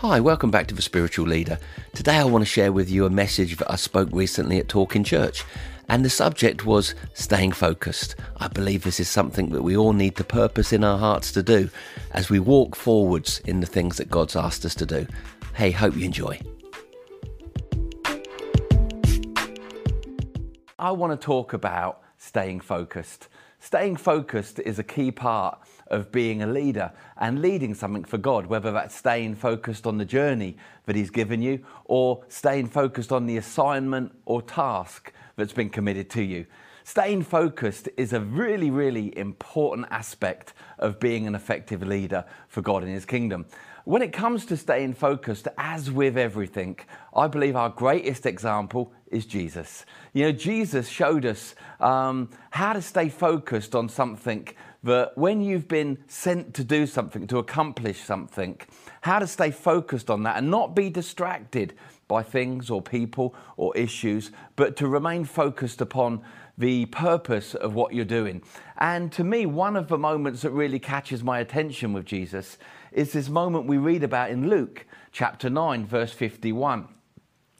Hi, welcome back to The Spiritual Leader. Today I want to share with you a message that I spoke recently at Talk in Church, and the subject was staying focused. I believe this is something that we all need to purpose in our hearts to do as we walk forwards in the things that God's asked us to do. Hey, hope you enjoy. I want to talk about staying focused. Staying focused is a key part of being a leader and leading something for God, whether that's staying focused on the journey that He's given you or staying focused on the assignment or task that's been committed to you. Staying focused is a really, really important aspect of being an effective leader for God in His kingdom. When it comes to staying focused, as with everything, I believe our greatest example is Jesus. You know, Jesus showed us um, how to stay focused on something that when you've been sent to do something, to accomplish something, how to stay focused on that and not be distracted by things or people or issues, but to remain focused upon the purpose of what you're doing. And to me, one of the moments that really catches my attention with Jesus is this moment we read about in Luke chapter 9, verse 51.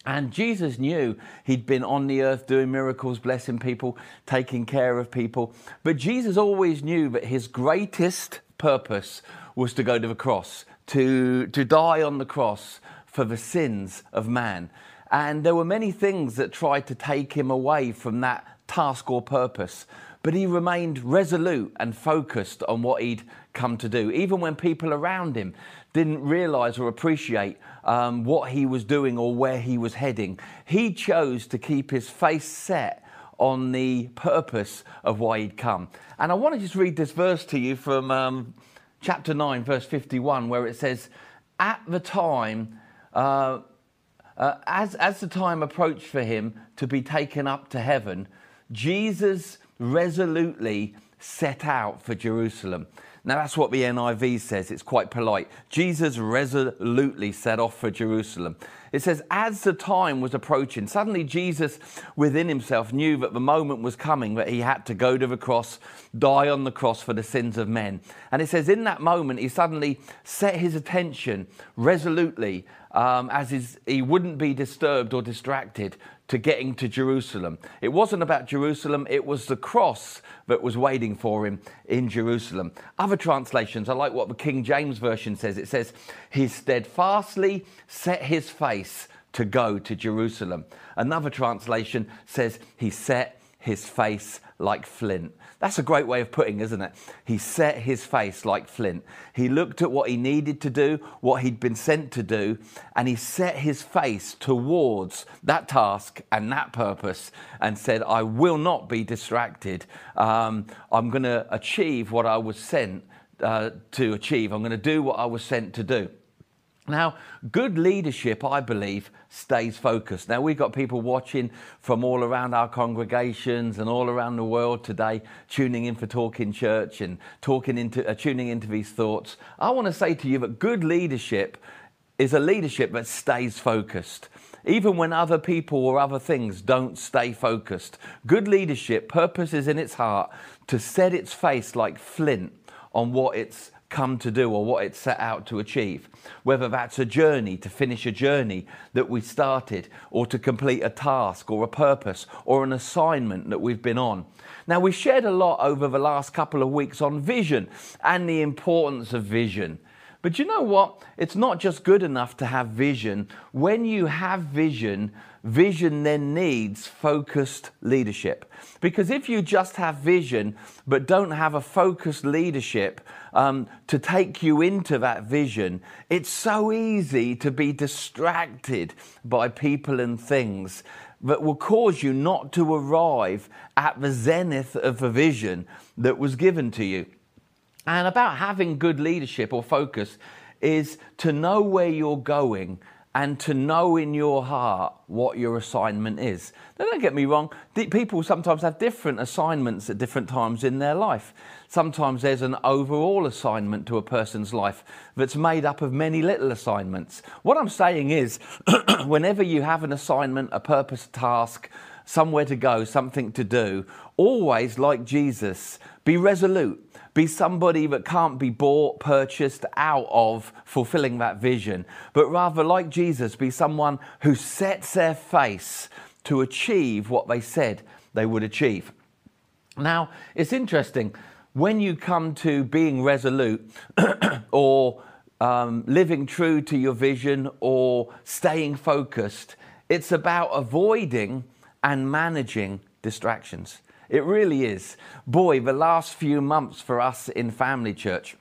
And Jesus knew he'd been on the earth doing miracles, blessing people, taking care of people. But Jesus always knew that his greatest purpose was to go to the cross, to, to die on the cross for the sins of man. And there were many things that tried to take him away from that task or purpose but he remained resolute and focused on what he'd come to do, even when people around him didn't realize or appreciate um, what he was doing or where he was heading. He chose to keep his face set on the purpose of why he'd come. And I want to just read this verse to you from um, chapter 9, verse 51, where it says, At the time, uh, uh, as, as the time approached for him to be taken up to heaven, Jesus resolutely set out for Jerusalem. Now, that's what the NIV says. It's quite polite. Jesus resolutely set off for Jerusalem. It says, as the time was approaching, suddenly Jesus within himself knew that the moment was coming, that he had to go to the cross, die on the cross for the sins of men. And it says, in that moment, he suddenly set his attention resolutely um, as his, he wouldn't be disturbed or distracted to getting to Jerusalem. It wasn't about Jerusalem, it was the cross that was waiting for him in Jerusalem. Other translations, I like what the King James Version says. It says, He steadfastly set his face to go to Jerusalem. Another translation says, He set his face like flint. That's a great way of putting, isn't it? He set his face like flint. He looked at what he needed to do, what he'd been sent to do, and he set his face towards that task and that purpose and said, I will not be distracted. Um, I'm going to achieve what I was sent uh, to achieve. I'm going to do what I was sent to do. Now, good leadership, I believe, stays focused. Now, we've got people watching from all around our congregations and all around the world today, tuning in for Talking Church and talking into, uh, tuning into these thoughts. I want to say to you that good leadership is a leadership that stays focused. Even when other people or other things don't stay focused. Good leadership purposes in its heart to set its face like flint on what it's come to do or what it set out to achieve. Whether that's a journey, to finish a journey that we started, or to complete a task or a purpose or an assignment that we've been on. Now, we've shared a lot over the last couple of weeks on vision and the importance of vision. But you know what? It's not just good enough to have vision. When you have vision, vision then needs focused leadership. Because if you just have vision but don't have a focused leadership um, to take you into that vision, it's so easy to be distracted by people and things that will cause you not to arrive at the zenith of the vision that was given to you. And about having good leadership or focus is to know where you're going and to know in your heart what your assignment is. Now, don't get me wrong, people sometimes have different assignments at different times in their life. Sometimes there's an overall assignment to a person's life that's made up of many little assignments. What I'm saying is, whenever you have an assignment, a purpose, a task, somewhere to go, something to do, always, like Jesus, be resolute be somebody that can't be bought, purchased out of fulfilling that vision, but rather, like Jesus, be someone who sets their face to achieve what they said they would achieve. Now, it's interesting when you come to being resolute or um, living true to your vision or staying focused, it's about avoiding and managing distractions. It really is. Boy, the last few months for us in Family Church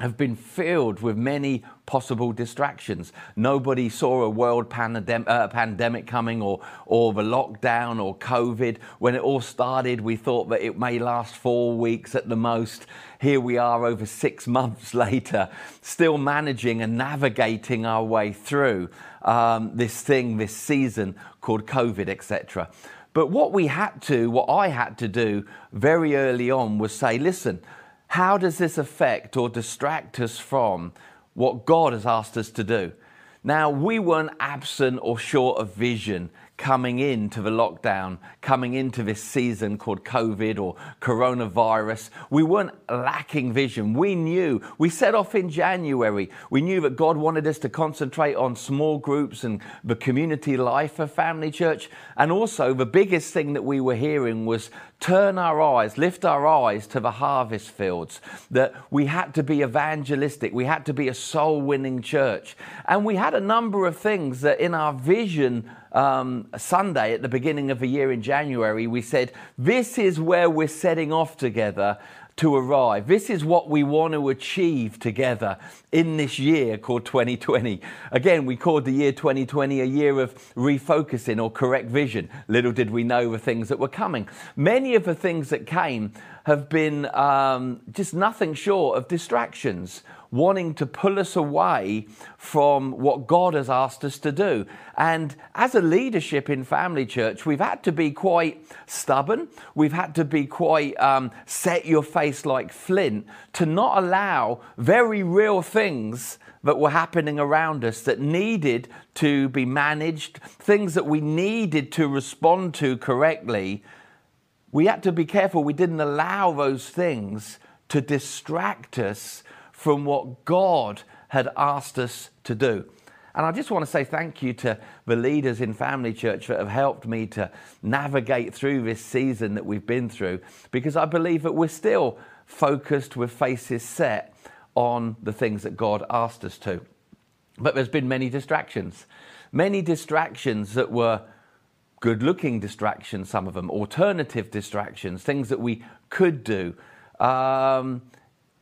have been filled with many possible distractions. Nobody saw a world pandem- uh, pandemic coming or, or the lockdown or COVID. When it all started, we thought that it may last four weeks at the most. Here we are over six months later, still managing and navigating our way through um, this thing, this season called COVID, etc. But what we had to, what I had to do very early on was say, listen, how does this affect or distract us from what God has asked us to do? Now, we weren't absent or short of vision coming into the lockdown, coming into this season called COVID or coronavirus. We weren't lacking vision. We knew, we set off in January, we knew that God wanted us to concentrate on small groups and the community life of Family Church. And also, the biggest thing that we were hearing was turn our eyes, lift our eyes to the harvest fields, that we had to be evangelistic, we had to be a soul winning church. And we had a number of things that in our vision um, Sunday at the beginning of the year in January, we said, This is where we're setting off together to arrive. This is what we want to achieve together in this year called 2020. Again, we called the year 2020 a year of refocusing or correct vision. Little did we know the things that were coming. Many of the things that came have been um, just nothing short of distractions wanting to pull us away from what God has asked us to do. And as a leadership in Family Church, we've had to be quite stubborn. We've had to be quite um, set your face like flint to not allow very real things that were happening around us that needed to be managed, things that we needed to respond to correctly. We had to be careful we didn't allow those things to distract us from what God had asked us to do. And I just want to say thank you to the leaders in Family Church that have helped me to navigate through this season that we've been through, because I believe that we're still focused with faces set on the things that God asked us to. But there's been many distractions, many distractions that were good looking distractions, some of them, alternative distractions, things that we could do. Um,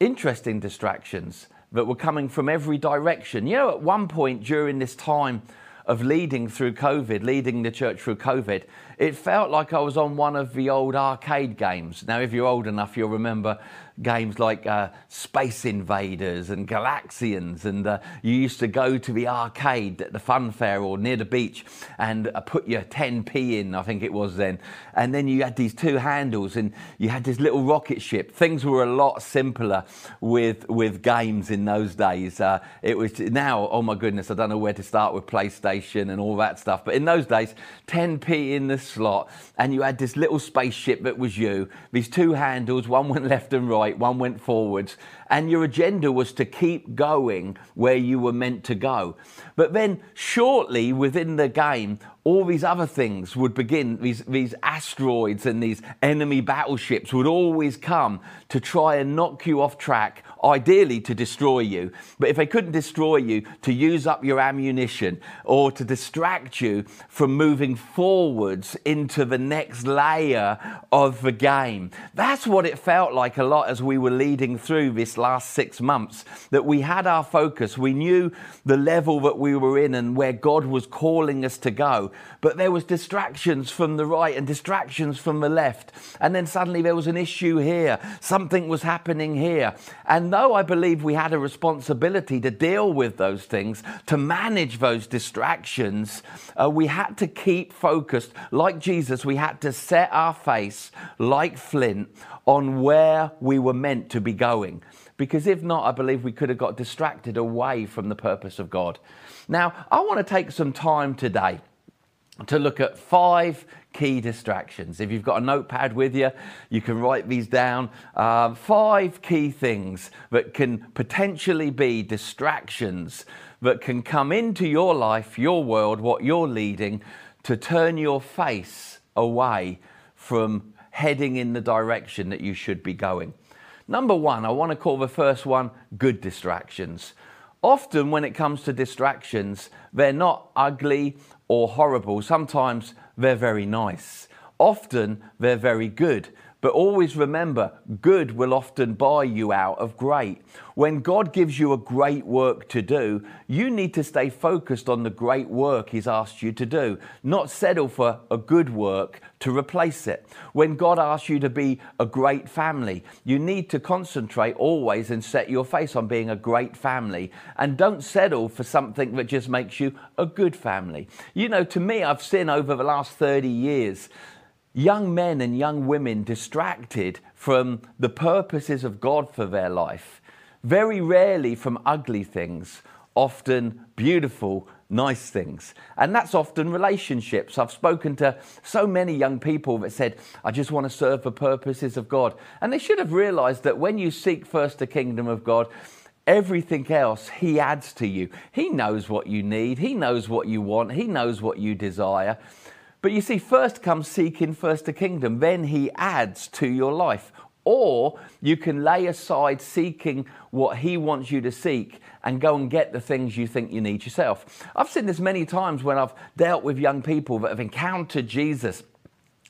interesting distractions that were coming from every direction. You know, at one point during this time of leading through COVID, leading the church through COVID, it felt like I was on one of the old arcade games. Now, if you're old enough, you'll remember games like uh, Space Invaders and Galaxians, and uh, you used to go to the arcade at the fun fair or near the beach and uh, put your 10p in, I think it was then, and then you had these two handles and you had this little rocket ship. Things were a lot simpler with with games in those days. Uh, it was now, oh my goodness, I don't know where to start with PlayStation and all that stuff, but in those days, 10p in the slot, and you had this little spaceship that was you. These two handles, one went left and right, one went forwards, and your agenda was to keep going where you were meant to go. But then, shortly within the game, all these other things would begin. These, these asteroids and these enemy battleships would always come to try and knock you off track, ideally to destroy you. But if they couldn't destroy you, to use up your ammunition or to distract you from moving forwards into the next layer of the game. That's what it felt like a lot as we were leading through this last six months, that we had our focus. We knew the level that we were in and where God was calling us to go. But there was distractions from the right and distractions from the left. And then suddenly there was an issue here. Something was happening here. And though I believe we had a responsibility to deal with those things, to manage those distractions, uh, we had to keep focused. Like Jesus, we had to set our face like flint on where we were meant to be going. Because if not, I believe we could have got distracted away from the purpose of God. Now, I want to take some time today to look at five key distractions. If you've got a notepad with you, you can write these down. Uh, five key things that can potentially be distractions that can come into your life, your world, what you're leading, to turn your face away from heading in the direction that you should be going. Number one, I want to call the first one good distractions. Often, when it comes to distractions, they're not ugly or horrible. Sometimes they're very nice. Often they're very good. But always remember, good will often buy you out of great. When God gives you a great work to do, you need to stay focused on the great work He's asked you to do, not settle for a good work to replace it. When God asks you to be a great family, you need to concentrate always and set your face on being a great family and don't settle for something that just makes you a good family. You know, to me, I've seen over the last 30 years young men and young women distracted from the purposes of God for their life. Very rarely from ugly things, often beautiful, nice things. And that's often relationships. I've spoken to so many young people that said, I just want to serve the purposes of God. And they should have realized that when you seek first the kingdom of God, everything else he adds to you. He knows what you need, he knows what you want, he knows what you desire. But you see, first comes seeking first the kingdom, then he adds to your life. Or you can lay aside seeking what he wants you to seek and go and get the things you think you need yourself. I've seen this many times when I've dealt with young people that have encountered Jesus,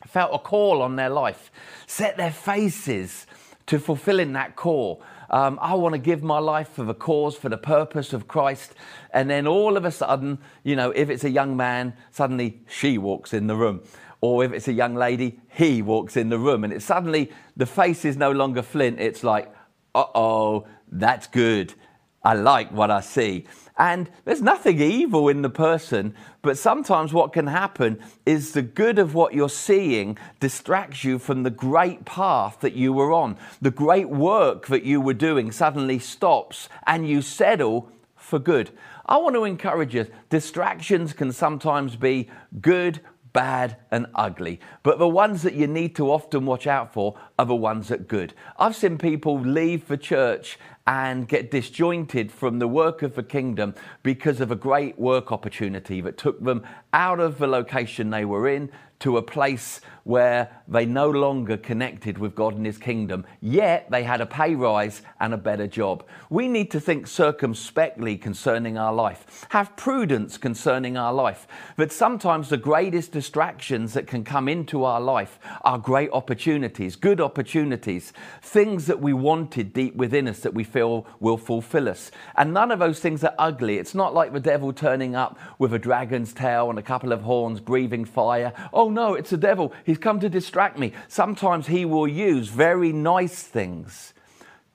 felt a call on their life, set their faces to fulfilling that call. Um, I want to give my life for the cause, for the purpose of Christ. And then all of a sudden, you know, if it's a young man, suddenly she walks in the room. Or if it's a young lady, he walks in the room. And it's suddenly the face is no longer Flint. It's like, uh oh, that's good. I like what I see. And there's nothing evil in the person, but sometimes what can happen is the good of what you're seeing distracts you from the great path that you were on. The great work that you were doing suddenly stops and you settle for good. I want to encourage you distractions can sometimes be good bad and ugly. But the ones that you need to often watch out for are the ones that good. I've seen people leave the church and get disjointed from the work of the kingdom because of a great work opportunity that took them out of the location they were in to a place where they no longer connected with God and His kingdom, yet they had a pay rise and a better job. We need to think circumspectly concerning our life, have prudence concerning our life. That sometimes the greatest distractions that can come into our life are great opportunities, good opportunities, things that we wanted deep within us that we feel will fulfill us. And none of those things are ugly. It's not like the devil turning up with a dragon's tail and a couple of horns breathing fire. Oh, no, it's the devil. Come to distract me. Sometimes he will use very nice things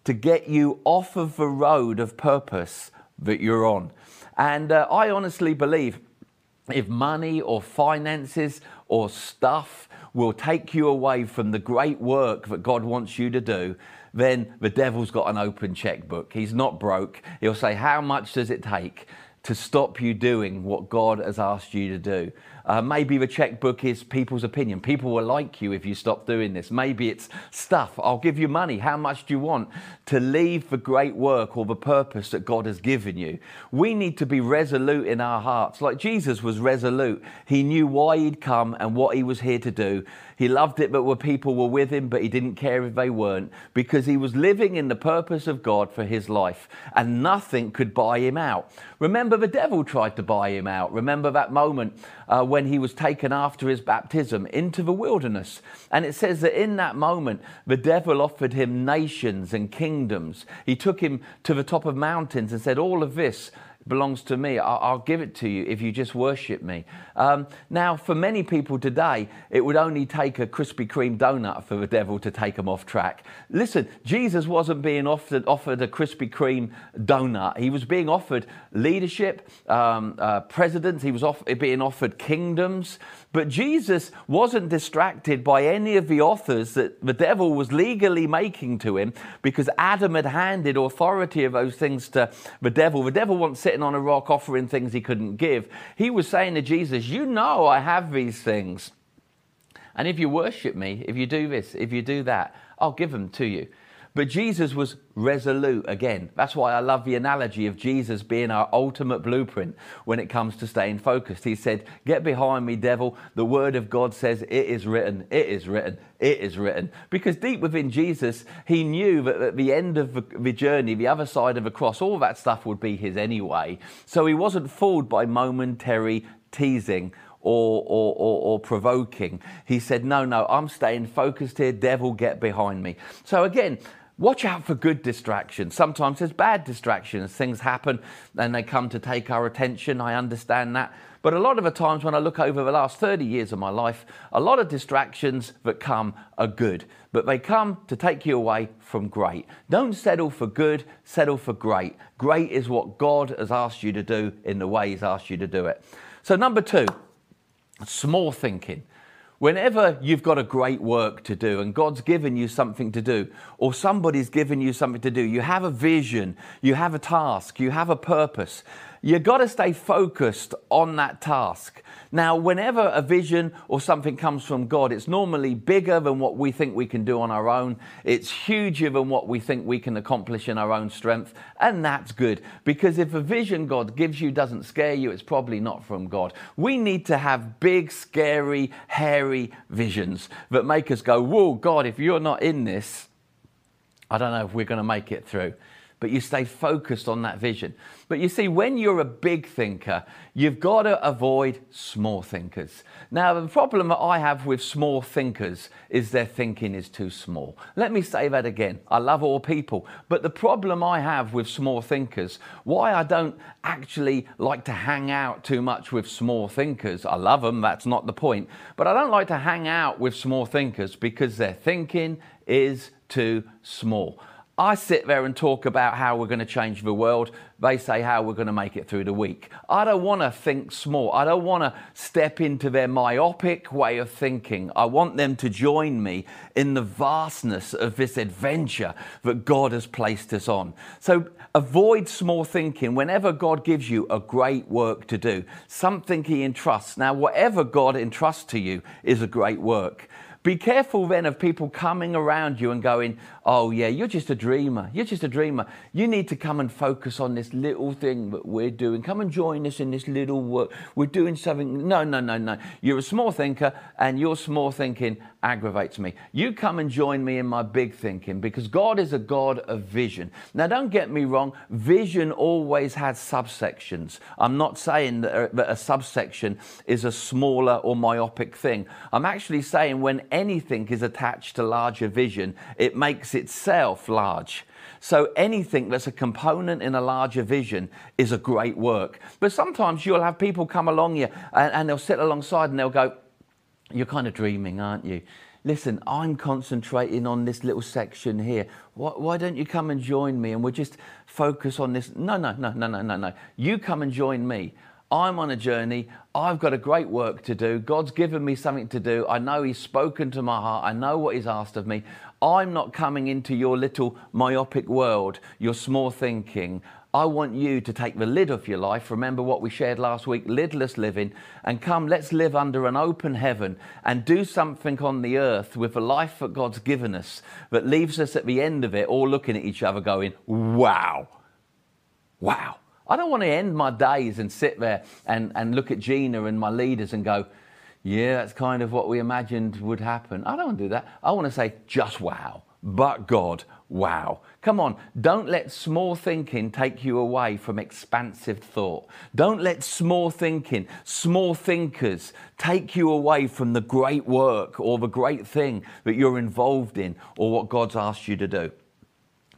to get you off of the road of purpose that you're on. And uh, I honestly believe if money or finances or stuff will take you away from the great work that God wants you to do, then the devil's got an open checkbook. He's not broke. He'll say, How much does it take to stop you doing what God has asked you to do? Uh, maybe the checkbook is people's opinion. People will like you if you stop doing this. Maybe it's stuff. I'll give you money. How much do you want to leave the great work or the purpose that God has given you? We need to be resolute in our hearts. Like Jesus was resolute. He knew why he'd come and what he was here to do. He loved it, but where people were with him, but he didn't care if they weren't because he was living in the purpose of God for his life and nothing could buy him out. Remember, the devil tried to buy him out. Remember that moment uh, when he was taken after his baptism into the wilderness. And it says that in that moment, the devil offered him nations and kingdoms. He took him to the top of mountains and said, All of this belongs to me. I'll, I'll, give it to you if you just worship me. Um, now, for many people today, it would only take a Krispy Kreme donut for the devil to take them off track. Listen, Jesus wasn't being offered, offered a Krispy Kreme donut. He was being offered leadership, um, uh, presidents. He was off, being offered kingdoms. But Jesus wasn't distracted by any of the offers that the devil was legally making to him because Adam had handed authority of those things to the devil. The devil wasn't sitting on a rock offering things he couldn't give. He was saying to Jesus, You know I have these things. And if you worship me, if you do this, if you do that, I'll give them to you. But Jesus was resolute again. That's why I love the analogy of Jesus being our ultimate blueprint when it comes to staying focused. He said, Get behind me, devil. The word of God says, It is written, it is written, it is written. Because deep within Jesus, he knew that at the end of the journey, the other side of the cross, all that stuff would be his anyway. So he wasn't fooled by momentary teasing or, or, or, or, provoking. He said, No, no, I'm staying focused here. Devil, get behind me. So again, Watch out for good distractions. Sometimes there's bad distractions. Things happen and they come to take our attention. I understand that. But a lot of the times when I look over the last 30 years of my life, a lot of distractions that come are good, but they come to take you away from great. Don't settle for good, settle for great. Great is what God has asked you to do in the way He's asked you to do it. So, number two, small thinking. Whenever you've got a great work to do and God's given you something to do, or somebody's given you something to do, you have a vision, you have a task, you have a purpose, You've got to stay focused on that task. Now, whenever a vision or something comes from God, it's normally bigger than what we think we can do on our own. It's huger than what we think we can accomplish in our own strength. And that's good because if a vision God gives you doesn't scare you, it's probably not from God. We need to have big, scary, hairy visions that make us go, Whoa, God, if you're not in this, I don't know if we're going to make it through but you stay focused on that vision. But you see, when you're a big thinker, you've got to avoid small thinkers. Now, the problem that I have with small thinkers is their thinking is too small. Let me say that again. I love all people, but the problem I have with small thinkers, why I don't actually like to hang out too much with small thinkers, I love them, that's not the point, but I don't like to hang out with small thinkers because their thinking is too small. I sit there and talk about how we're going to change the world. They say how we're going to make it through the week. I don't want to think small. I don't want to step into their myopic way of thinking. I want them to join me in the vastness of this adventure that God has placed us on. So avoid small thinking whenever God gives you a great work to do, something He entrusts. Now, whatever God entrusts to you is a great work. Be careful then of people coming around you and going, Oh, yeah, you're just a dreamer. You're just a dreamer. You need to come and focus on this little thing that we're doing. Come and join us in this little work. We're doing something. No, no, no, no. You're a small thinker, and your small thinking aggravates me. You come and join me in my big thinking because God is a God of vision. Now, don't get me wrong, vision always has subsections. I'm not saying that uh, a, subsection is a smaller or myopic thing. I'm actually saying when anything is attached to larger vision, it makes itself large. So anything that's a component in a larger vision is a great work. But sometimes you'll have people come along you and, and they'll sit alongside and they'll go, you're kind of dreaming, aren't you? Listen, I'm concentrating on this little section here. Why, why, don't you come and join me and we'll just focus on this? No, no, no, no, no, no, no. You come and join me. I'm on a journey. I've got a great work to do. God's given me something to do. I know He's spoken to my heart. I know what He's asked of me. I'm not coming into your little myopic world, your small thinking. I want you to take the lid off your life. Remember what we shared last week lidless living and come, let's live under an open heaven and do something on the earth with the life that God's given us that leaves us at the end of it all looking at each other going, wow, wow. I don't want to end my days and sit there and, and look at Gina and my leaders and go, yeah, that's kind of what we imagined would happen. I don't want to do that. I want to say, just wow. But God, wow. Come on, don't let small thinking take you away from expansive thought. Don't let small thinking, small thinkers take you away from the great work or the great thing that you're involved in or what God's asked you to do.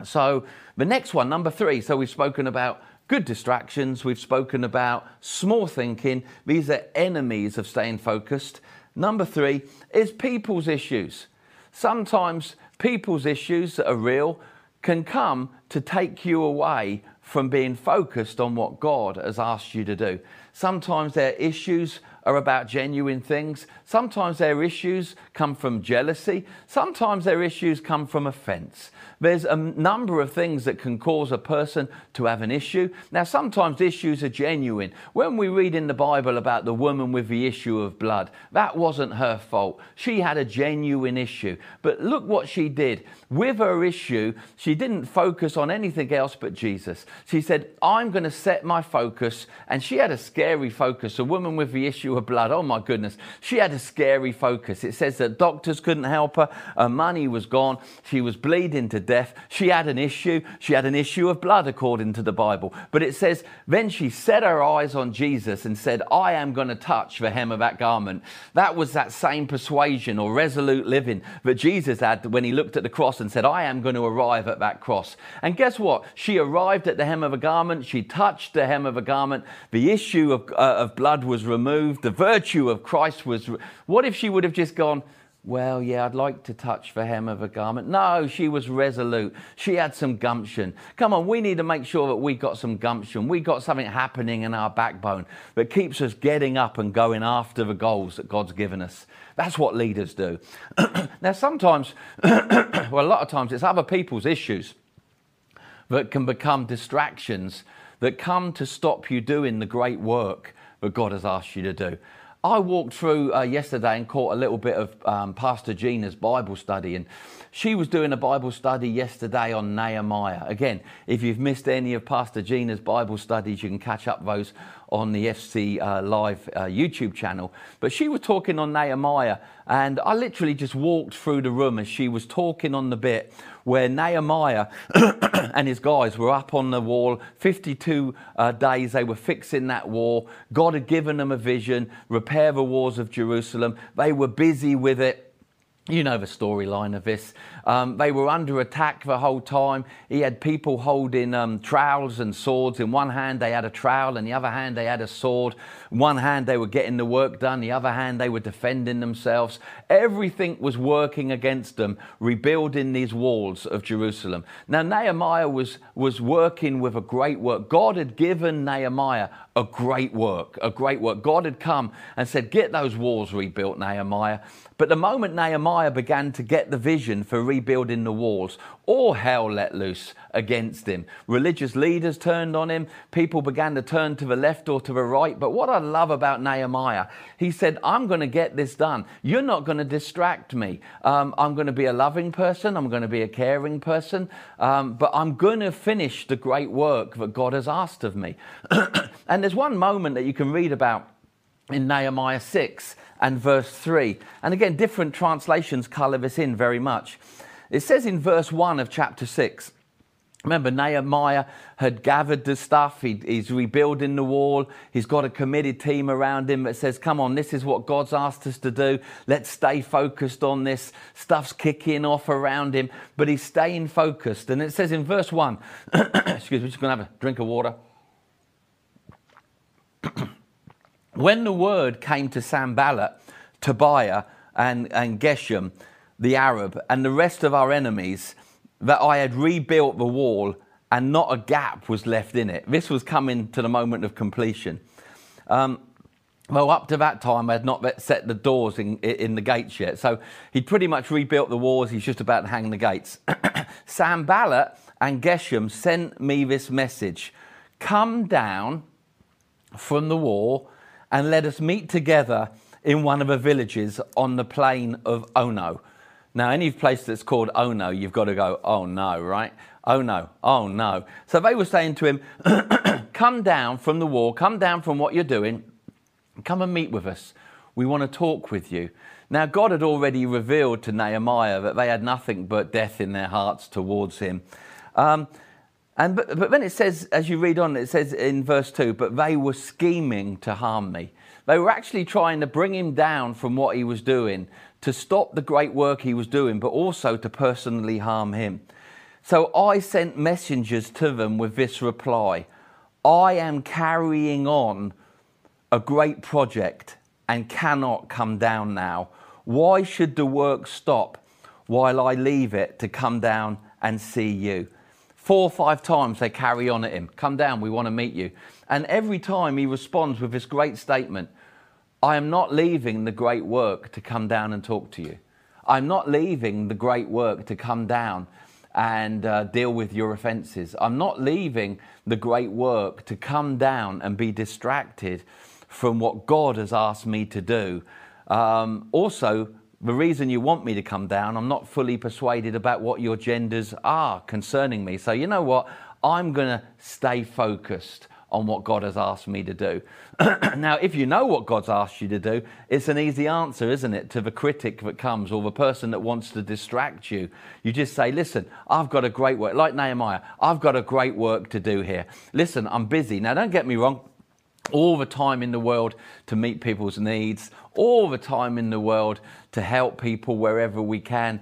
So, the next one, number three. So, we've spoken about good distractions, we've spoken about small thinking. These are enemies of staying focused. Number three is people's issues. Sometimes people's issues that are real can come to take you away from being focused on what God has asked you to do. Sometimes there are issues are about genuine things. Sometimes their issues come from jealousy. Sometimes their issues come from offense. There's a number of things that can cause a person to have an issue. Now, sometimes issues are genuine. When we read in the Bible about the woman with the issue of blood, that wasn't her fault. She had a genuine issue. But look what she did. With her issue, she didn't focus on anything else but Jesus. She said, I'm going to set my focus. And she had a scary focus. A woman with the issue blood, oh my goodness, she had a scary focus. It says that doctors couldn't help her, her money was gone, she was bleeding to death. She had an issue. She had an issue of blood, according to the Bible. But it says, then she set her eyes on Jesus and said, I am going to touch the hem of that garment. That was that same persuasion or resolute living that Jesus had when he looked at the cross and said, I am going to arrive at that cross. And guess what? She arrived at the hem of a garment. She touched the hem of a garment. The issue of, uh, of blood was removed. The virtue of Christ was. What if she would have just gone, well, yeah, I'd like to touch the hem of a garment. No, she was resolute. She had some gumption. Come on, we need to make sure that we got some gumption. We got something happening in our backbone that keeps us getting up and going after the goals that God's given us. That's what leaders do. now, sometimes, well, a lot of times, it's other people's issues that can become distractions that come to stop you doing the great work that God has asked you to do. I walked through uh, yesterday and caught a little bit of um, Pastor Gina's Bible study, and she was doing a Bible study yesterday on Nehemiah. Again, if you've missed any of Pastor Gina's Bible studies, you can catch up those on the FC uh, Live uh, YouTube channel. But she was talking on Nehemiah, and I literally just walked through the room as she was talking on the bit where Nehemiah and his guys were up on the wall. 52 uh, days they were fixing that wall. God had given them a vision, repair the walls of Jerusalem. They were busy with it. You know the storyline of this. Um, they were under attack the whole time. He had people holding um, trowels and swords. In one hand, they had a trowel, and the other hand, they had a sword. One hand, they were getting the work done, the other hand, they were defending themselves. Everything was working against them, rebuilding these walls of Jerusalem. Now, Nehemiah was, was working with a great work. God had given Nehemiah a great work, a great work. God had come and said, Get those walls rebuilt, Nehemiah. But the moment Nehemiah began to get the vision for rebuilding the walls, all hell let loose against him. Religious leaders turned on him. People began to turn to the left or to the right. But what I love about Nehemiah, he said, I'm going to get this done. You're not going to distract me. Um, I'm going to be a loving person. I'm going to be a caring person. Um, but I'm going to finish the great work that God has asked of me. and there's one moment that you can read about in Nehemiah 6 and verse 3. And again, different translations colour this in very much. It says in verse 1 of chapter 6, Remember, Nehemiah had gathered the stuff. He, he's rebuilding the wall. He's got a committed team around him that says, Come on, this is what God's asked us to do. Let's stay focused on this. Stuff's kicking off around him, but he's staying focused. And it says in verse 1, excuse me, just going to have a drink of water. when the word came to Sanballat, Tobiah, and, and Geshem, the Arab, and the rest of our enemies, that I had rebuilt the wall and not a gap was left in it. This was coming to the moment of completion. Um, well, up to that time, I had not set the doors in, in the gates yet. So he'd pretty much rebuilt the walls. He's just about to hang the gates. Sanballat and Geshem sent me this message Come down from the wall and let us meet together in one of the villages on the plain of Ono. Now, any place that's called Ono, you've got to go, oh no, right? Oh no, oh no. So they were saying to him, come down from the wall, come down from what you're doing, come and meet with us. We want to talk with you. Now, God had already revealed to Nehemiah that they had nothing but death in their hearts towards him. Um, and but, but then it says, as you read on, it says in verse 2, but they were scheming to harm me. They were actually trying to bring him down from what he was doing, to stop the great work he was doing, but also to personally harm him. So I sent messengers to them with this reply I am carrying on a great project and cannot come down now. Why should the work stop while I leave it to come down and see you? Four or five times they carry on at him. Come down, we want to meet you. And every time he responds with this great statement I am not leaving the great work to come down and talk to you. I'm not leaving the great work to come down and uh, deal with your offenses. I'm not leaving the great work to come down and be distracted from what God has asked me to do. Um, also, the reason you want me to come down, I'm not fully persuaded about what your genders are concerning me. So, you know what? I'm going to stay focused on what God has asked me to do. now, if you know what God's asked you to do, it's an easy answer, isn't it, to the critic that comes or the person that wants to distract you. You just say, Listen, I've got a great work, like Nehemiah, I've got a great work to do here. Listen, I'm busy. Now, don't get me wrong, all the time in the world to meet people's needs, all the time in the world to help people wherever we can.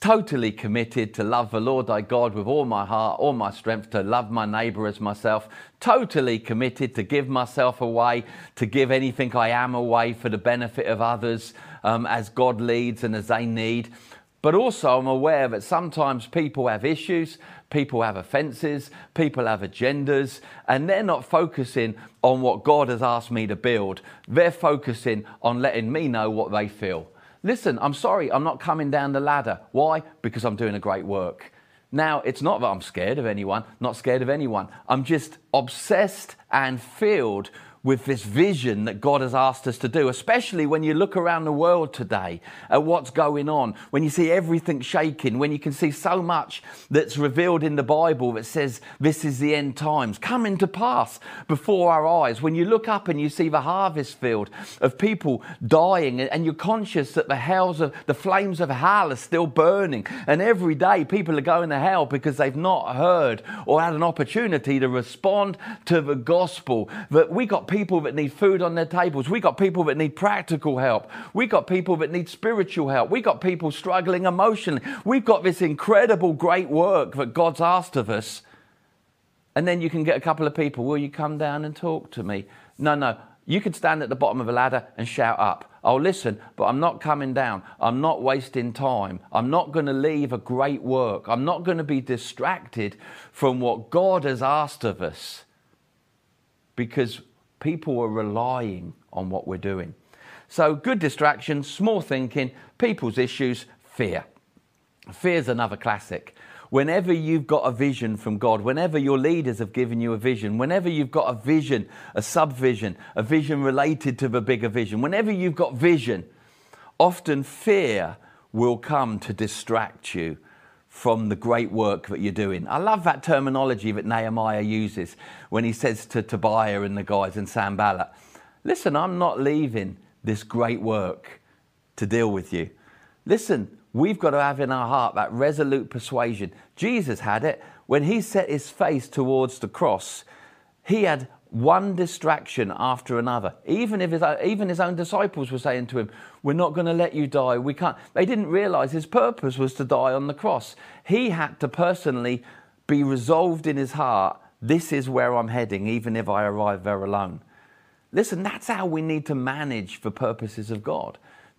Totally committed to love the Lord thy God with all my heart, all my strength, to love my neighbor as myself. Totally committed to give myself away, to give anything I am away for the benefit of others um, as God leads and as they need. But also, I'm aware that sometimes people have issues, people have offenses, people have agendas, and they're not focusing on what God has asked me to build. They're focusing on letting me know what they feel. Listen, I'm sorry, I'm not coming down the ladder. Why? Because I'm doing a great work. Now, it's not that I'm scared of anyone, not scared of anyone. I'm just obsessed and filled with this vision that God has asked us to do, especially when you look around the world today at what's going on, when you see everything shaking, when you can see so much that's revealed in the Bible that says this is the end times coming to pass before our eyes. When you look up and you see the harvest field of people dying, and you're conscious that the hells of the flames of hell are still burning, and every day people are going to hell because they've not heard or had an opportunity to respond to the gospel. That we got people that need food on their tables. We got people that need practical help. We got people that need spiritual help. We got people struggling emotionally. We've got this incredible great work that God's asked of us. And then you can get a couple of people, will you come down and talk to me? No, no. You could stand at the bottom of a ladder and shout up. Oh, listen, but I'm not coming down. I'm not wasting time. I'm not going to leave a great work. I'm not going to be distracted from what God has asked of us because people are relying on what we're doing. So, good distraction, small thinking, people's issues, fear. Fear's another classic. Whenever you've got a vision from God, whenever your leaders have given you a vision, whenever you've got a vision, a subvision, a vision related to the bigger vision, whenever you've got vision, often fear will come to distract you from the great work that you're doing. I love that terminology that Nehemiah uses when he says to Tobiah and the guys in Sanballat, listen, I'm not leaving this great work to deal with you. Listen, we've got to have in our heart that resolute persuasion. Jesus had it when he set his face towards the cross. He had one distraction after another. Even if his, even his own disciples were saying to him, We're not going to let you die. We can't. They didn't realize his purpose was to die on the cross. He had to personally be resolved in his heart this is where I'm heading, even if I arrive there alone. Listen, that's how we need to manage the purposes of God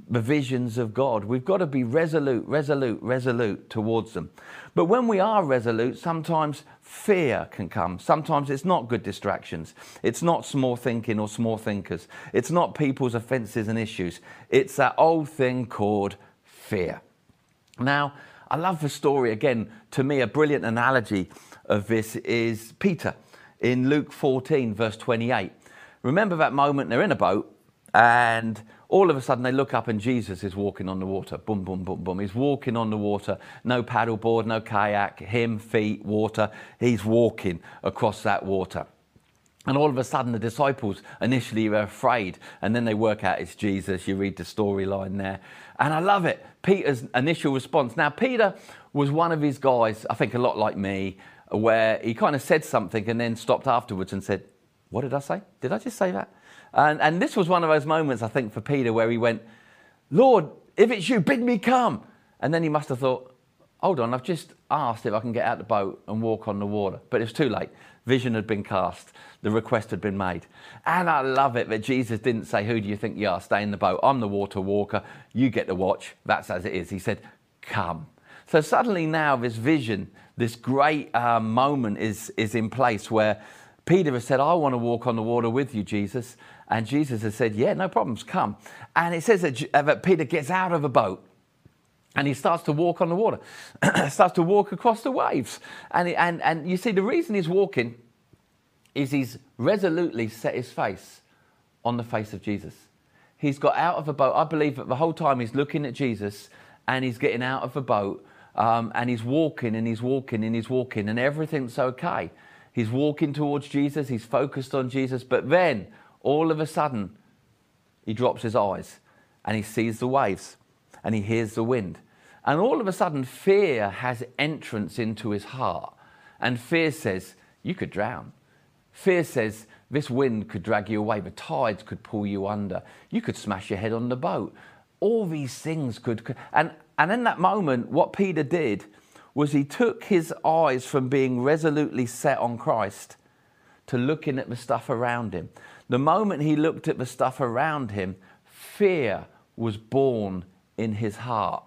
the visions of God. We've got to be resolute, resolute, resolute towards them. But when we are resolute, sometimes fear can come. Sometimes it's not good distractions. It's not small thinking or small thinkers. It's not people's offenses and issues. It's that old thing called fear. Now, I love the story. Again, to me, a brilliant analogy of this is Peter in Luke 14, verse 28. Remember that moment they're in a boat and all of a sudden they look up and Jesus is walking on the water. Boom, boom, boom, boom. He's walking on the water. No paddleboard, no kayak, him, feet, water. He's walking across that water. And all of a sudden, the disciples initially were afraid, and then they work out it's Jesus. You read the storyline there. And I love it. Peter's initial response. Now, Peter was one of his guys, I think a lot like me, where he kind of said something and then stopped afterwards and said, What did I say? Did I just say that? And, and this was one of those moments, I think, for Peter where he went, Lord, if it's you, bid me come. And then he must have thought, hold on, I've just asked if I can get out the boat and walk on the water. But it was too late. Vision had been cast, the request had been made. And I love it that Jesus didn't say, Who do you think you are? Stay in the boat. I'm the water walker. You get the watch. That's as it is. He said, Come. So suddenly now this vision, this great uh, moment is, is in place where Peter has said, I want to walk on the water with you, Jesus. And Jesus has said, Yeah, no problems, come. And it says that, uh, Peter gets out of a boat and he starts to walk on the water, starts to walk across the waves. And, and, and you see, the reason he's walking is he's resolutely set his face on the face of Jesus. He's got out of a boat. I believe that the whole time he's looking at Jesus and he's getting out of a boat um, and he's walking and he's walking and he's walking and everything's okay. He's walking towards Jesus, he's focused on Jesus, but then all of a sudden he drops his eyes and he sees the waves and he hears the wind. And all of a sudden, fear has entrance into his heart. And fear says, You could drown. Fear says, This wind could drag you away. The tides could pull you under. You could smash your head on the boat. All these things could. And, and in that moment, what Peter did was he took his eyes from being resolutely set on Christ to looking at the stuff around him. The moment he looked at the stuff around him, fear was born in his heart.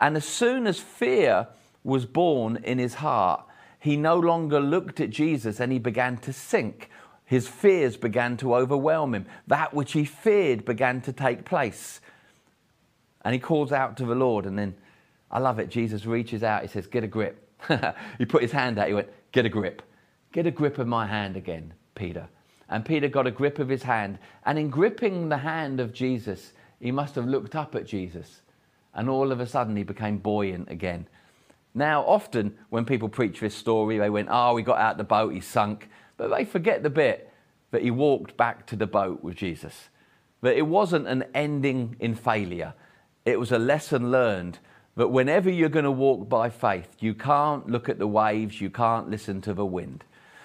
And as soon as fear was born in his heart, he no longer looked at Jesus and he began to sink. His fears began to overwhelm him. That which he feared began to take place. And he calls out to the Lord, and then I love it. Jesus reaches out, he says, Get a grip. he put his hand out, he went, Get a grip. Get a grip of my hand again, Peter. And Peter got a grip of his hand. And in gripping the hand of Jesus, he must have looked up at Jesus and all of a sudden he became buoyant again. Now, often when people preach this story, they went, ah, Oh, he got out the boat, he sunk. But they forget the bit that he walked back to the boat with Jesus. That it wasn't an ending in failure, it was a lesson learned that whenever you're going to walk by faith, you can't look at the waves, you can't listen to the wind.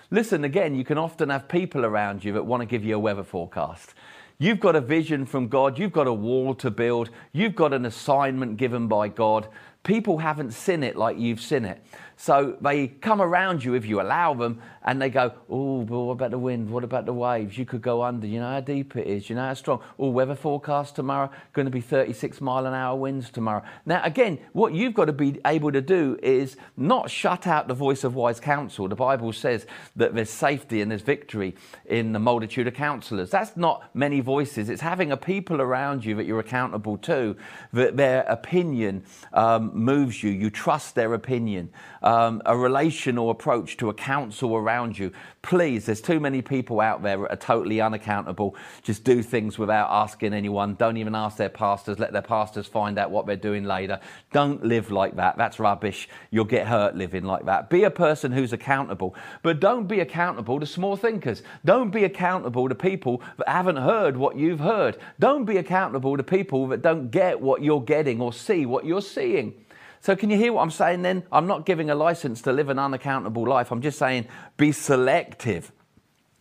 Listen, again, you can often have people around you that want to give you a weather forecast. You've got a vision from God. You've got a wall to build. You've got an assignment given by God. People haven't seen it like you've seen it. So they come around you if you allow them and they go, Oh, but what about the wind? What about the waves? You could go under. You know how deep it is. You know how strong. Oh, weather forecast tomorrow, going to be 36 mile an hour winds tomorrow. Now, again, what you've got to be able to do is not shut out the voice of wise counsel. The Bible says that there's safety and there's victory in the multitude of counselors. That's not many voices. It's having a people around you that you're accountable to, that their opinion um, moves you. You trust their opinion um, a relational approach to a council around you. Please, there's too many people out there that are totally unaccountable, just do things without asking anyone, don't even ask their pastors, let their pastors find out what they're doing later. Don't live like that. That's rubbish. You'll get hurt living like that. Be a person who's accountable, but don't be accountable to small thinkers. Don't be accountable to people that haven't heard what you've heard. Don't be accountable to people that don't get what you're getting or see what you're seeing. So, can you hear what I'm saying then? I'm not giving a license to live an unaccountable life. I'm just saying be selective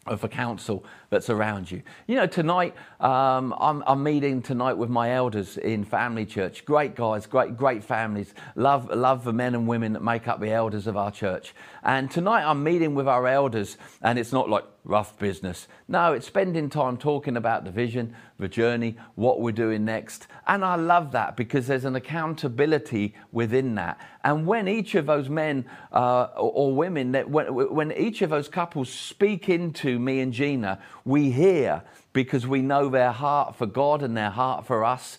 of the council that's around you. You know, tonight um, I'm, I'm, meeting tonight with my elders in Family Church. Great guys, great great families. Love love the men and women that make up the elders of our church. And tonight I'm meeting with our elders, and it's not like rough business. No, it's spending time talking about the vision, the journey, what we're doing next. And I love that because there's an accountability within that. And when each of those men uh, or, women, that when, when each of those couples speak into me and Gina, we hear because we know their heart for God and their heart for us.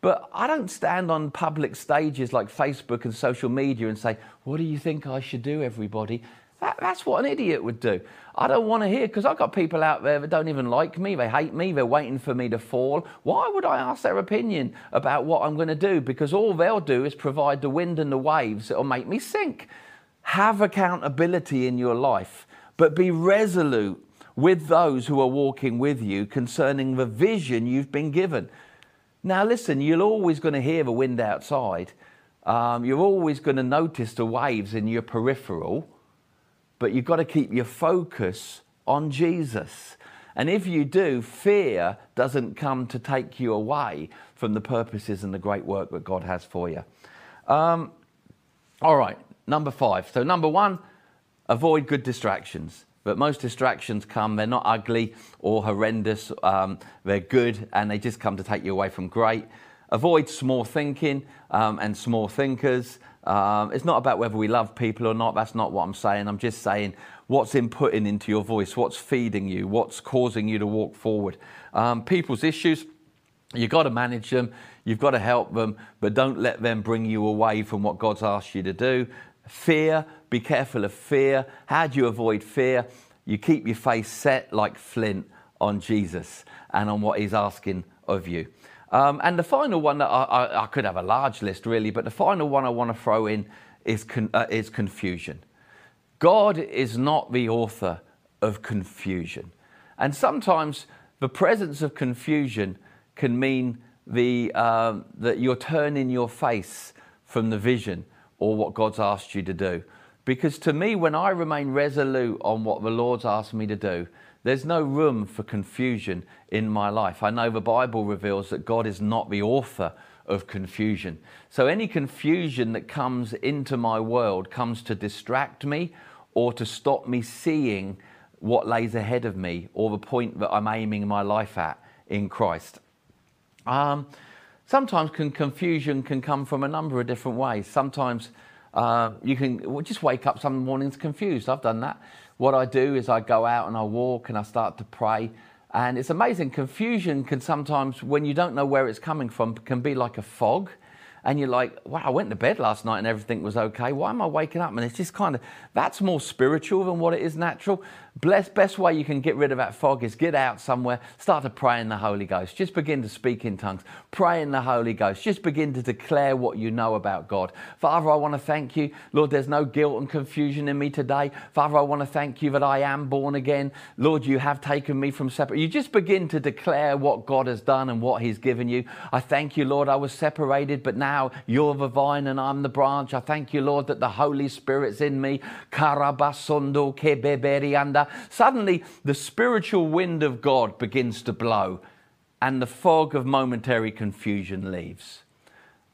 But I don't stand on public stages like Facebook and social media and say, What do you think I should do, everybody? That, that's what an idiot would do. I don't want to hear because I've got people out there that don't even like me. They hate me. They're waiting for me to fall. Why would I ask their opinion about what I'm going to do? Because all they'll do is provide the wind and the waves that will make me sink. Have accountability in your life, but be resolute with those who are walking with you concerning the vision you've been given. Now, listen, you're always going to hear the wind outside. Um, you're always going to notice the waves in your peripheral but you've got to keep your focus on Jesus. And if you do, fear doesn't come to take you away from the purposes and the great work that God has for you. Um, all right, number five. So, number one, avoid good distractions. But most distractions come, they're not ugly or horrendous, um, they're good and they just come to take you away from great. avoid small thinking um, and small thinkers. Um, it's not about whether we love people or not. That's not what I'm saying. I'm just saying what's inputting into your voice, what's feeding you, what's causing you to walk forward. Um, people's issues, you've got to manage them, you've got to help them, but don't let them bring you away from what God's asked you to do. Fear, be careful of fear. How do you avoid fear? You keep your face set like flint on Jesus and on what He's asking of you. Um, and the final one that I, I, I, could have a large list really, but the final one I want to throw in is, con, uh, is confusion. God is not the author of confusion. And sometimes the presence of confusion can mean the, uh, that you're turning your face from the vision or what God's asked you to do. Because to me, when I remain resolute on what the Lord's asked me to do, there's no room for confusion in my life. I know the Bible reveals that God is not the author of confusion. So any confusion that comes into my world comes to distract me or to stop me seeing what lays ahead of me or the point that I'm aiming my life at in Christ. Um, sometimes can, confusion can come from a number of different ways. Sometimes uh, you can just wake up some mornings confused. I've done that. What I do is I go out and I walk and I start to pray. And it's amazing. Confusion can sometimes, when you don't know where it's coming from, can be like a fog and you're like, wow, I went to bed last night and everything was okay. Why am I waking up? And it's just kind of, that's more spiritual than what it is natural. Bless, best way you can get rid of that fog is get out somewhere, start to pray in the Holy Ghost. Just begin to speak in tongues. Pray in the Holy Ghost. Just begin to declare what you know about God. Father, I want to thank you. Lord, there's no guilt and confusion in me today. Father, I want to thank you that I am born again. Lord, you have taken me from separate. You just begin to declare what God has done and what He's given you. I thank you, Lord, I was separated, but now you're the vine and I'm the branch. I thank you, Lord, that the Holy Spirit's in me. Kebeberianda. Suddenly, the spiritual wind of God begins to blow, and the fog of momentary confusion leaves.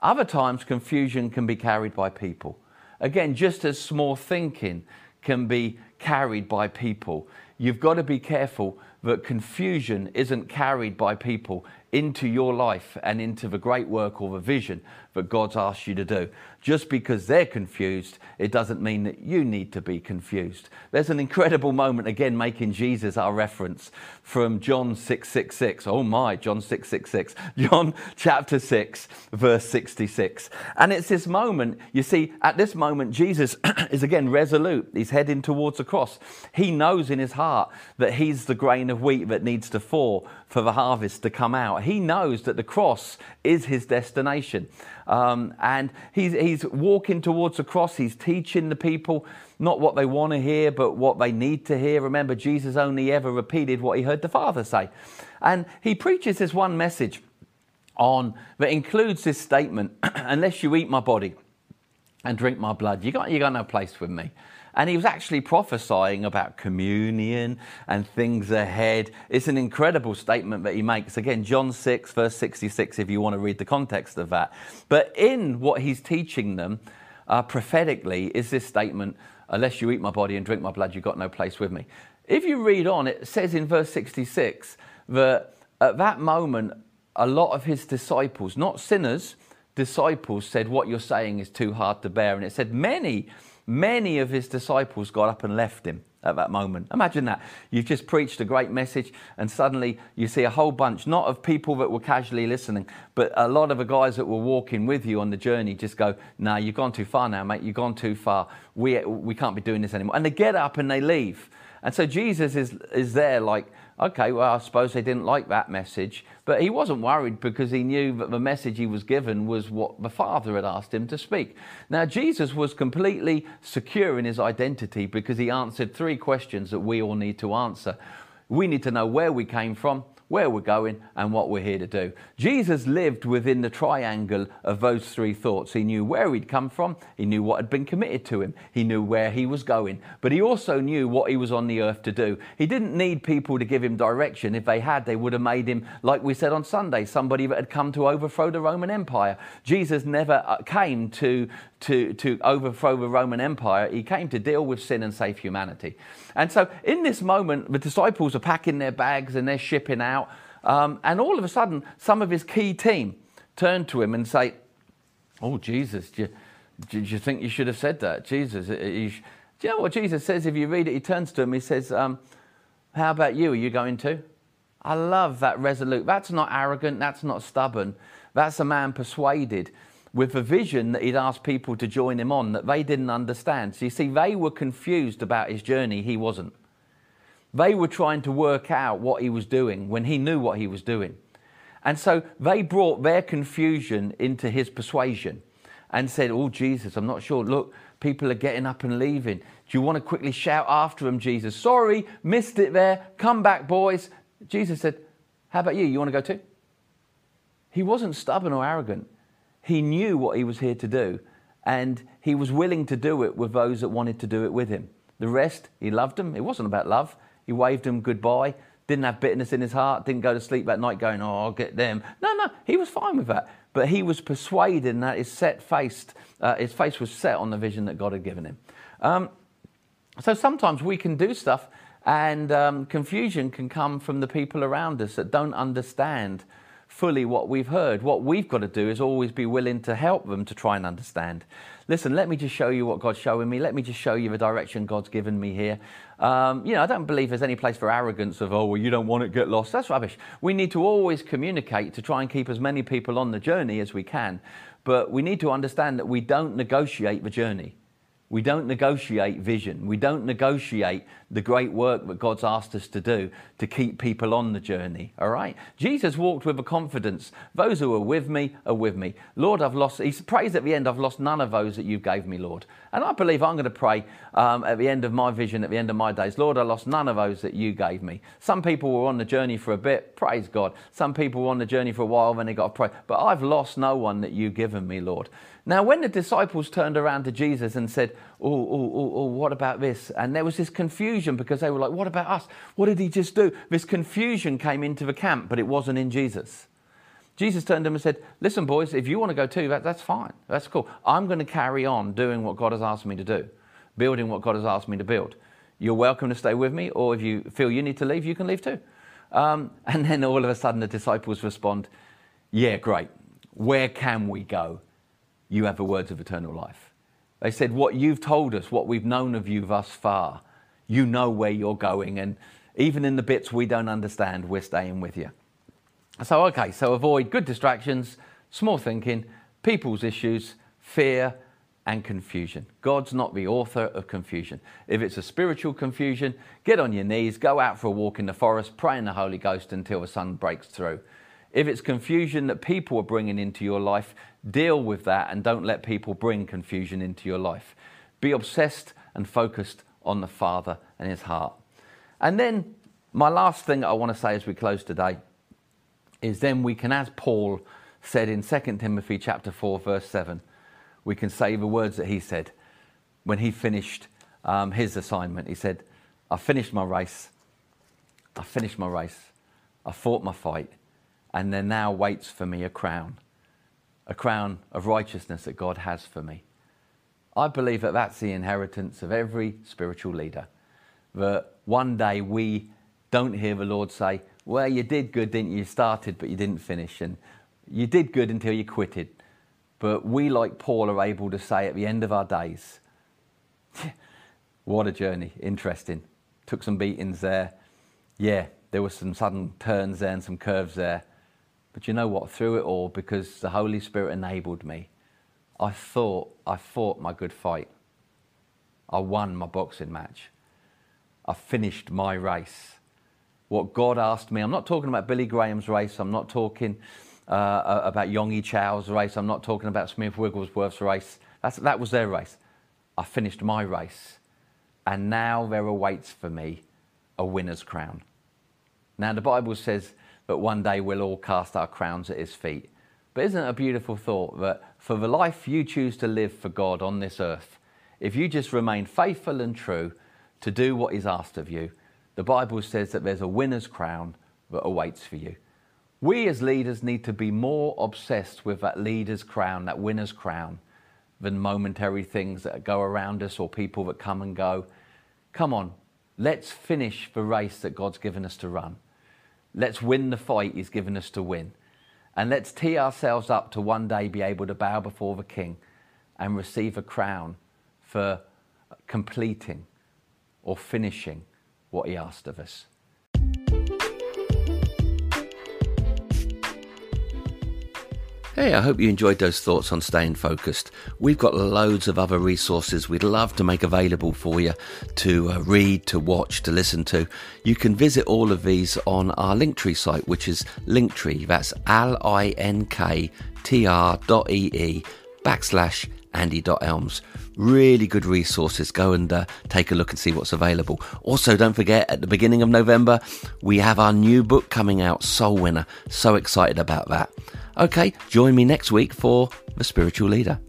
Other times, confusion can be carried by people. Again, just as small thinking can be carried by people, you've got to be careful that confusion isn't carried by people into your life and into the great work or the vision that God's asked you to do. Just because they're confused, it doesn't mean that you need to be confused. There's an incredible moment, again, making Jesus our reference from John 666. Oh my, John 666. John chapter 6, verse 66. And it's this moment, you see, at this moment, Jesus is again resolute. He's heading towards the cross. He knows in his heart that he's the grain of wheat that needs to fall for the harvest to come out. He knows that the cross is his destination. Um, and he's, he's walking towards the cross. He's teaching the people not what they want to hear, but what they need to hear. Remember, Jesus only ever repeated what he heard the Father say. And he preaches this one message on that includes this statement unless you eat my body and drink my blood, you got, you got no place with me. And he was actually prophesying about communion and things ahead. It's an incredible statement that he makes. Again, John 6, verse 66, if you want to read the context of that. But in what he's teaching them uh, prophetically is this statement unless you eat my body and drink my blood, you've got no place with me. If you read on, it says in verse 66 that at that moment, a lot of his disciples, not sinners, disciples said, What you're saying is too hard to bear. And it said, Many Many of his disciples got up and left him at that moment. Imagine that. You've just preached a great message, and suddenly you see a whole bunch, not of people that were casually listening, but a lot of the guys that were walking with you on the journey just go, No, you've gone too far now, mate. You've gone too far. We, we can't be doing this anymore. And they get up and they leave. And so Jesus is, is there like, okay, well, I suppose they didn't like that message. But he wasn't worried because he knew that the message he was given was what the Father had asked him to speak. Now, Jesus was completely secure in his identity because he answered three questions that we all need to answer. We need to know where we came from, where we're going, and what we're here to do. Jesus lived within the triangle of those three thoughts. He knew where he'd come from, he knew what had been committed to him, he knew where he was going, but he also knew what he was on the earth to do. He didn't need people to give him direction. If they had, they would have made him, like we said on Sunday, somebody that had come to overthrow the Roman Empire. Jesus never uh, came to, to, to overthrow the Roman Empire, he came to deal with sin and save humanity. And so, in this moment, the disciples are packing their bags and they're shipping out. Um, and all of a sudden, some of his key team turn to him and say, Oh, Jesus, do you, do you think you should have said that? Jesus, uh, you, do you know what Jesus says? If you read it, he turns to him, he says, um, How about you? Are you going to? I love that resolute. That's not arrogant, that's not stubborn. That's a man persuaded with a vision that he'd asked people to join him on that they didn't understand. So you see, they were confused about his journey, he wasn't. They were trying to work out what he was doing when he knew what he was doing. And so they brought their confusion into his persuasion and said, Oh, Jesus, I'm not sure. Look, people are getting up and leaving. Do you want to quickly shout after them, Jesus? Sorry, missed it there. Come back, boys. Jesus said, How about you? You want to go too? He wasn't stubborn or arrogant. He knew what he was here to do, and he was willing to do it with those that wanted to do it with him. The rest, he loved them. It wasn't about love. He waved them goodbye, didn't have bitterness in his heart, didn't go to sleep that night going, Oh, I'll get them. No, no, he was fine with that. But he was persuaded and that his set faced, uh, his face was set on the vision that God had given him. Um, so sometimes we can do stuff and um, confusion can come from the people around us that don't understand fully what we've heard. What we've got to do is always be willing to help them to try and understand. Listen, let me just show you what God's showing me. Let me just show you the direction God's given me here. Um, you know, I don't believe there's any place for arrogance of, oh, well, you don't want to get lost. That's rubbish. We need to always communicate to try and keep as many people on the journey as we can. But we need to understand that we don't negotiate the journey. We don't negotiate vision. We don't negotiate the great work that God's asked us to do to keep people on the journey. All right? Jesus walked with a confidence. Those who are with me are with me. Lord, I've lost, he prays at the end, I've lost none of those that you gave me, Lord. And I believe I'm going to pray um, at the end of my vision, at the end of my days, Lord, I lost none of those that you gave me. Some people were on the journey for a bit, praise God. Some people were on the journey for a while, then they got to pray. But I've lost no one that you've given me, Lord. Now, when the disciples turned around to Jesus and said, oh, oh, oh, oh, what about this? And there was this confusion because they were like, what about us? What did he just do? This confusion came into the camp, but it wasn't in Jesus. Jesus turned to them and said, Listen, boys, if you want to go too, that, that's fine. That's cool. I'm going to carry on doing what God has asked me to do, building what God has asked me to build. You're welcome to stay with me, or if you feel you need to leave, you can leave too. Um, and then all of a sudden, the disciples respond, Yeah, great. Where can we go? You have the words of eternal life. They said, What you've told us, what we've known of you thus far, you know where you're going. And even in the bits we don't understand, we're staying with you. So, okay, so avoid good distractions, small thinking, people's issues, fear, and confusion. God's not the author of confusion. If it's a spiritual confusion, get on your knees, go out for a walk in the forest, pray in the Holy Ghost until the sun breaks through. If it's confusion that people are bringing into your life, deal with that and don't let people bring confusion into your life. Be obsessed and focused on the Father and His heart. And then, my last thing I want to say as we close today is then we can, as Paul said in 2 Timothy chapter 4, verse 7, we can say the words that he said when he finished um, his assignment. He said, I finished my race. I finished my race. I fought my fight and there now waits for me a crown, a crown of righteousness that God has for me. I believe that that's the inheritance of every spiritual leader. That one day we don't hear the Lord say, Well, you did good, didn't you? You started, but you didn't finish. And you did good until you quitted. But we, like Paul, are able to say at the end of our days, What a journey. Interesting. Took some beatings there. Yeah, there were some sudden turns there and some curves there. But you know what? Through it all, because the Holy Spirit enabled me, I thought I fought my good fight. I won my boxing match. I finished my race. What God asked me, I'm not talking about Billy Graham's race, I'm not talking uh, about Yonggi Cho's race, I'm not talking about Smith Wigglesworth's race. That's, that was their race. I finished my race. And now there awaits for me a winner's crown. Now, the Bible says but one day we'll all cast our crowns at his feet. But isn't it a beautiful thought that for the life you choose to live for God on this earth, if you just remain faithful and true to do what is asked of you, the Bible says that there's a winner's crown that awaits for you. We as leaders need to be more obsessed with that leader's crown, that winner's crown, than momentary things that go around us or people that come and go. Come on, let's finish the race that God's given us to run. Let's win the fight He's given us to win. And let's tee ourselves up to one day be able to bow before the King and receive a crown for completing or finishing what He asked of us. Hey, I hope you enjoyed those thoughts on staying focused. We've got loads of other resources we'd love to make available for you to uh, read, to watch, to listen to. You can visit all of these on our Linktree site, which is Linktree. That's L-I-N-K-T-R dot E-E backslash Andy.elmes. Really good resources. Go and uh, take a look and see what's available. Also, don't forget at the beginning of November, we have our new book coming out, Soul Winner. So excited about that. Okay, join me next week for The Spiritual Leader.